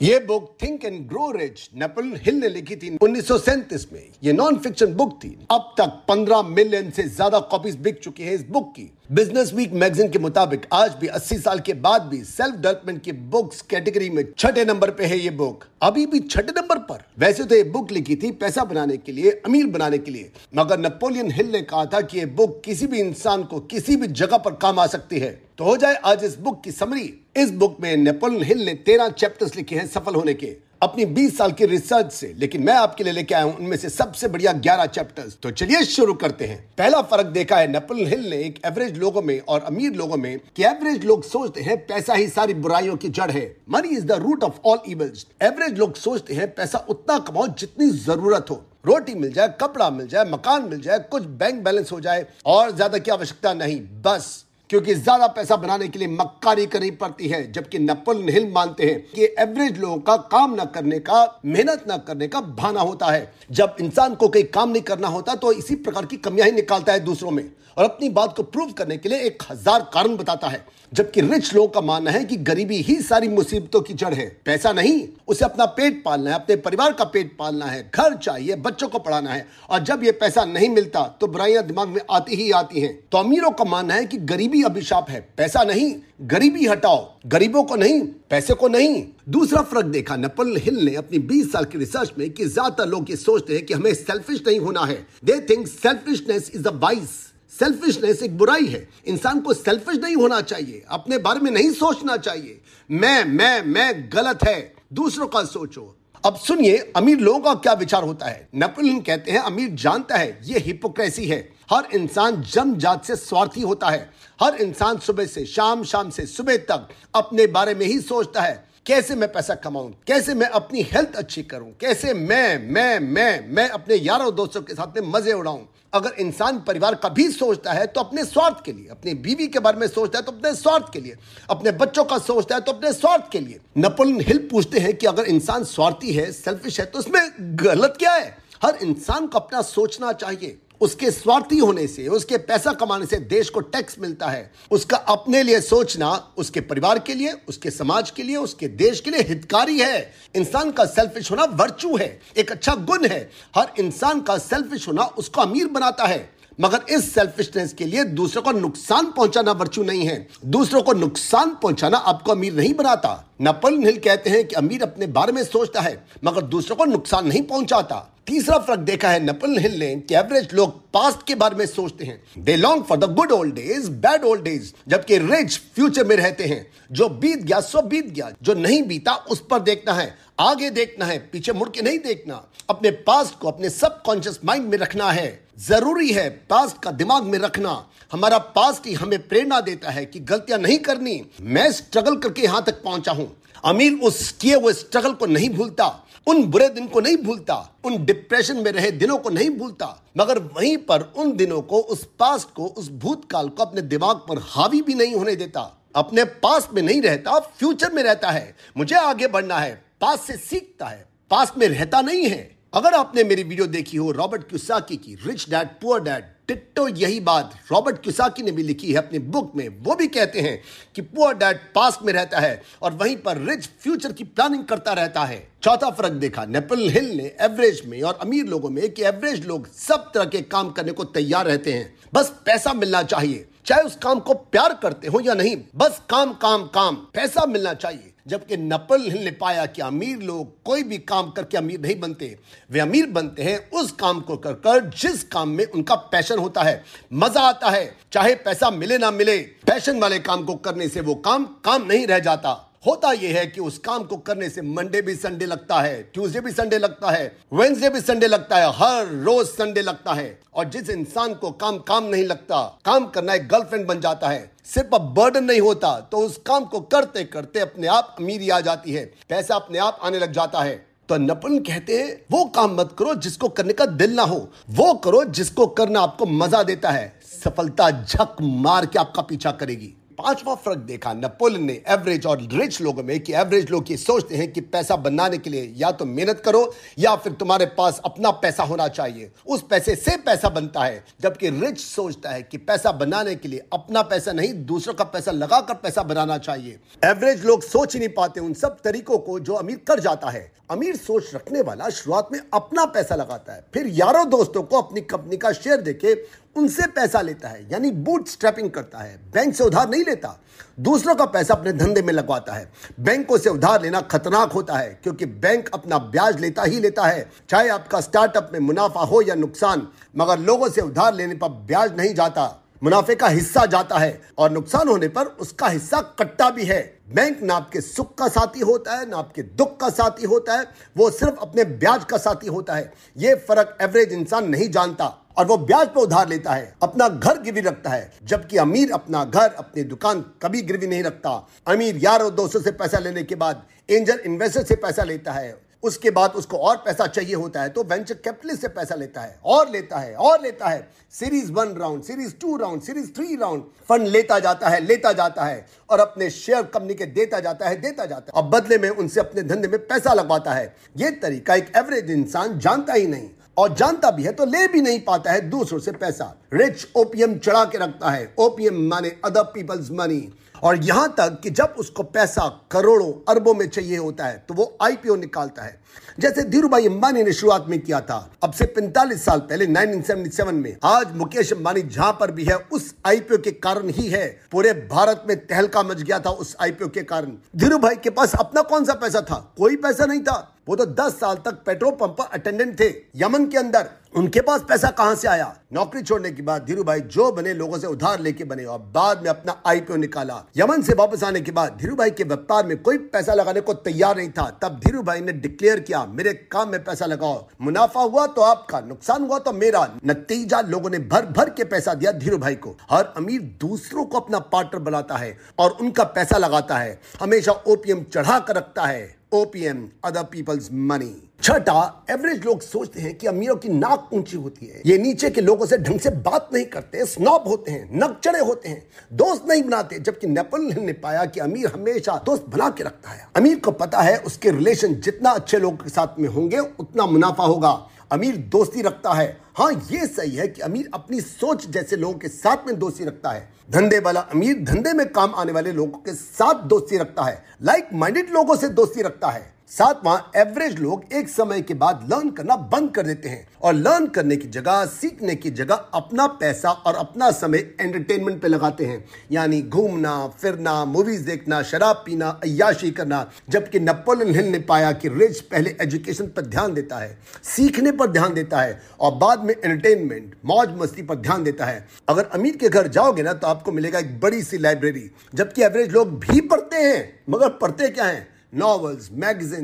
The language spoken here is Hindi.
ये book think and grow rich Napoleon Hill ने लिखी थी उन्नीस सौ सैंतीस में। ये नॉन फिक्शन बुक थी। अब तक 15 मिलियन से ज़्यादा कॉपीज बिक चुकी है इस बुक की। बिज़नेस वीक मैगजीन के मुताबिक आज भी 80 साल के बाद भी सेल्फ डेवलपमेंट की बुक्स कैटेगरी में छठे नंबर पे है ये बुक अभी भी छठे नंबर पर। वैसे तो ये बुक लिखी थी पैसा बनाने के लिए, अमीर बनाने के लिए। मगर नेपोलियन हिल ने कहा था कि ये बुक किसी भी इंसान को किसी भी जगह पर काम आ सकती है। तो हो जाए आज इस बुक की समरी इस बुक में नेपोलियन हिल ने तेरह चैप्टर्स लिखे हैं सफल होने के। अपनी 20 साल की रिसर्च से, लेकिन मैं आपके लिए लेके आया हूँ उनमें से सबसे बढ़िया 11 चैप्टर्स। तो चलिए शुरू करते हैं। पहला फ़र्क देखा है नेपोलियन हिल ने एक एवरेज लोगों में और अमीर लोगों में कि एवरेज लोग सोचते हैं पैसा ही सारी बुराइयों की जड़ है। Money is the root of all evils average लोग सोचते हैं पैसा उतना कमाओ जितनी ज़रूरत हो। रोटी मिल जाए, कपड़ा मिल जाए, मकान मिल जाए, कुछ बैंक बैलेंस हो जाए और ज़्यादा की आवश्यकता नहीं। बस। क्योंकि ज़्यादा पैसा बनाने के लिए मक्कारी करनी पड़ती है, जबकि नपुल हिल मानते हैं कि एवरेज लोगों का काम न करने का, मेहनत न करने का भाना होता है। जब इंसान को कोई काम नहीं करना होता तो इसी प्रकार की कमियाँ ही निकालता है दूसरों में। और अपनी बात को प्रूव करने के लिए एक हज़ार कारण बताता है। जबकि रिच लोगों का मानना है कि गरीबी ही सारी मुसीबतों की जड़ है। पैसा नहीं, उसे अपना पेट पालना है, अपने परिवार का पेट पालना है, घर चाहिए, बच्चों को पढ़ाना है। और जब ये पैसा नहीं मिलता तो बुराइयाँ दिमाग में आती ही आती हैं। तो अमीरों का मानना है कि गरीबी अभिशाप है। पैसा नहीं, गरीबी हटाओ। गरीबों को नहीं, पैसे को नहीं। दूसरा फ़र्क देखा नपल हिल ने अपनी 20 साल की रिसर्च में कि ज़्यादातर लोग ये सोचते हैं कि हमें सेल्फिश नहीं होना है। They think selfishness is the vice selfishness एक बुराई है। इंसान को सेल्फिश नहीं होना चाहिए। अपने बारे में नहीं सोचना चाहिए। मैं मैं मैं गलत है। दूसरों का सोचो। अब सुनिए, अमीर लोगों का क्या विचार होता है? नेपोलियन कहते हैं, अमीर जानता है, ये हिपोक्रेसी है। हर इंसान जन्म जात से स्वार्थी होता है। हर इंसान सुबह से शाम शाम से सुबह तक अपने बारे में ही सोचता है। कैसे मैं पैसा कमाऊं? कैसे मैं अपनी हेल्थ अच्छी करूँ? कैसे मैं मैं मैं मैं अपने यारों दोस्तों के साथ में मज़े उड़ाऊं? अगर इंसान परिवार का भी सोचता है तो अपने स्वार्थ के लिए, अपनी बीवी के बारे में सोचता है तो अपने स्वार्थ के लिए, अपने बच्चों का सोचता है तो अपने स्वार्थ के लिए। नपोलियन हिल पूछते हैं कि अगर इंसान स्वार्थी है सेल्फिश है तो उसमें गलत क्या है? हर इंसान को अपना सोचना चाहिए। उसके स्वार्थी होने से, उसके पैसा कमाने से देश को टैक्स मिलता है। उसका अपने लिए सोचना, उसके परिवार के लिए, उसके समाज के लिए, उसके देश के लिए हितकारी है। इंसान का सेल्फिश होना वर्चू है, एक अच्छा गुण है। हर इंसान का सेल्फिश होना उसको अमीर बनाता है। मगर इस सेल्फिशनेस के लिए दूसरों को नुकसान पहुंचाना वर्चू नहीं है। दूसरों को नुकसान पहुंचाना आपको अमीर नहीं बनाता। नपल हिल कहते हैं कि अमीर अपने बारे में सोचता है, मगर दूसरों को नुकसान नहीं पहुंचाता। तीसरा फ़र्क देखा है नपल हिल ने कि एवरेज लोग पास्ट के बारे में सोचते हैं। They long for the good old days bad old days जबकि रिच फ्यूचर में रहते हैं। जो बीत गया, सो बीत गया। जो नहीं बीता, उस पर देखना है। आगे देखना है, पीछे मुड़ के नहीं देखना। अपने पास्ट को अपने सबकॉन्शियस माइंड में रखना है। ज़रूरी है पास्ट का दिमाग में रखना। हमारा पास्ट ही हमें प्रेरणा देता है कि गलतियाँ नहीं करनी। मैं स्ट्रगल करके यहाँ तक पहुँचा हूँ। अमीर उस किए हुए स्ट्रगल को नहीं भूलता। उन बुरे दिन को नहीं भूलता। उन डिप्रेशन में रहे दिनों को नहीं भूलता। मगर वहीं पर उन दिनों को, उस पास्ट को, उस भूतकाल को अपने दिमाग पर हावी भी नहीं होने देता। अपने पास में नहीं रहता फ्यूचर में रहता है। मुझे आगे बढ़ना है। पास से सीखता है। पास में रहता नहीं है। अगर आपने मेरी वीडियो देखी हो, रॉबर्ट क्यूसाकी की, रिच डैड, पुअर डैड, टिट्टो, यही बात रॉबर्ट क्यूसाकी ने भी लिखी है अपनी बुक में, वो भी कहते हैं कि पुअर डैड पास्ट में रहता है और वहीं पर रिच फ्यूचर की प्लानिंग करता रहता है। चौथा फ़र्क देखा, नेपल हिल ने एवरेज में और अमीर लोगों में कि एवरेज लोग सब तरह के काम करने को तैयार रहते हैं। बस पैसा मिलना चाहिए। चाहे उस काम को प्यार करते हो या नहीं, बस काम काम काम। पैसा मिलना चाहिए। जबकि नपल ने पाया कि अमीर लोग कोई भी काम करके अमीर नहीं बनते। वे अमीर बनते हैं उस काम को कर कर जिस काम में उनका पैशन होता है। मज़ा आता है। चाहे पैसा मिले ना मिले, पैशन वाले काम को करने से वो काम काम नहीं रह जाता। होता यह है कि उस काम को करने से मंडे भी संडे लगता है, ट्यूसडे भी संडे लगता है, वेंसडे भी संडे लगता है, हर रोज संडे लगता है। और जिस इंसान को काम काम नहीं लगता, काम करना एक गर्लफ्रेंड बन जाता है, सिर्फ़ अब बर्डन नहीं होता तो उस काम को करते करते अपने आप अमीरी आ जाती है, पैसा अपने आप आने लग जाता है। तो नपन कहते हैं, वो काम मत करो जिसको करने का दिल ना हो, वो करो जिसको करना आपको मज़ा देता है, सफलता झक मार के आपका पीछा करेगी। पांचवा फ़र्क देखा, नेपोलियन ने एवरेज और रिच लोगों में कि एवरेज लोग ये सोचते हैं कि पैसा बनाने के लिए या तो मेहनत करो या फिर तुम्हारे पास अपना पैसा होना चाहिए। उस पैसे से पैसा बनता है, जबकि रिच सोचता है कि पैसा बनाने के लिए अपना पैसा नहीं, दूसरों का पैसा लगाकर पैसा बनाना चाहिए। एवरेज लोग सोच ही नहीं पाते उन सब तरीकों को जो अमीर कर जाता है। अमीर सोच रखने वाला शुरुआत में अपना पैसा लगाता है, फिर यारों दोस्तों को अपनी कंपनी का शेयर देके उनसे पैसा लेता है, यानी बूट स्ट्रैपिंग करता है। बैंक से उधार नहीं लेता। दूसरों का पैसा अपने धंधे में लगवाता है। बैंकों से उधार लेना खतरनाक होता है, क्योंकि बैंक अपना ब्याज लेता ही लेता है। चाहे आपका स्टार्टअप में मुनाफा हो या नुकसान, मगर लोगों से उधार लेने पर ब्याज नहीं जाता। मुनाफे का हिस्सा जाता है, और नुकसान होने पर उसका हिस्सा कट्टा भी है। बैंक ना आपके सुख का साथी होता है, ना आपके दुख का साथी होता है, वो सिर्फ़ अपने ब्याज का साथी होता है। ये फ़र्क एवरेज इंसान नहीं जानता। और वो ब्याज पर उधार लेता है, अपना घर गिरवी रखता है। जबकि अमीर अपना घर, अपनी दुकान कभी गिरवी नहीं रखता। अमीर यार और दोस्तों से पैसा लेने के बाद एंजल इन्वेस्टर से पैसा लेता है। उसके बाद उसको और पैसा चाहिए होता है तो वेंचर कैपिटलिस्ट से पैसा लेता है, और लेता है, और लेता है। Series one round series two round series three round fund लेता जाता है, लेता जाता है, और अपने शेयर कंपनी के देता जाता है, देता जाता है। और बदले में उनसे अपने धंधे में पैसा लगवाता है। यह तरीका एक एवरेज इंसान जानता ही नहीं, और जानता भी है तो ले भी नहीं पाता है दूसरों से पैसा। रिच ओपीएम चढ़ा के रखता है। ओपीएम माने अदर पीपल्स मनी और यहाँ तक कि जब उसको पैसा करोड़ों अरबों में चाहिए होता है तो वो आईपीओ निकालता है। जैसे धीरू भाई अंबानी ने शुरुआत में किया था। अब से 45 साल पहले 1977 में, आज मुकेश अंबानी जहाँ पर भी है, उस आईपीओ के कारण ही है। पूरे भारत में तहलका मच गया था उस आईपीओ के कारण। धीरू भाई के पास अपना कौन सा पैसा था? कोई पैसा नहीं था। वो तो 10 साल तक पेट्रोल पंप पर अटेंडेंट थे, यमन के अंदर। उनके पास पैसा कहाँ से आया? नौकरी छोड़ने के बाद धीरू भाई जो बने लोगों से उधार लेके बने और बाद में अपना आईपीओ निकाला। यमन से वापस आने के बाद धीरू भाई के व्यापार में कोई पैसा लगाने को तैयार नहीं था। तब धीरू भाई ने डिक्लेयर किया, मेरे काम में पैसा लगाओ। मुनाफा हुआ तो आपका, नुकसान हुआ तो मेरा। नतीजा लोगों ने भर भर के पैसा दिया धीरू भाई को। हर अमीर दूसरों को अपना पार्टनर बनाता है और उनका पैसा लगाता है। हमेशा ओपीएम चढ़ा कर रखता है। ओपीएम अदर पीपल्स मनी छठा एवरेज लोग सोचते हैं कि अमीरों की नाक ऊँची होती है। ये नीचे के लोगों से ढंग से बात नहीं करते स्नॉब होते हैं नकचड़े होते हैं, दोस्त नहीं बनाते, जबकि नेपोलियन ने पाया कि अमीर हमेशा दोस्त बना के रखता है। अमीर को पता है उसके रिलेशन जितना अच्छे लोगों के साथ में होंगे, उतना मुनाफा होगा। अमीर दोस्ती रखता है। हाँ ये सही है कि अमीर अपनी सोच जैसे लोगों के साथ में दोस्ती रखता है। धंधे वाला अमीर धंधे में काम आने वाले लोगों के साथ दोस्ती रखता है। लाइक माइंडेड लोगों से दोस्ती रखता है। सातवां एवरेज लोग एक समय के बाद लर्न करना बंद कर देते हैं और लर्न करने की जगह सीखने की जगह अपना पैसा और अपना समय एंटरटेनमेंट पे लगाते हैं। यानी घूमना फिरना मूवीज़ देखना शराब पीना अयाशी करना जबकि नेपोलियन हिल ने पाया कि रिच पहले एजुकेशन पर ध्यान देता है सीखने पर ध्यान देता है और बाद में एंटरटेनमेंट मौज मस्ती पर ध्यान देता है। अगर अमीर के घर जाओगे ना तो आपको मिलेगा एक बड़ी सी लाइब्रेरी जबकि एवरेज लोग भी पढ़ते हैं। मगर पढ़ते क्या है? Novels, magazines,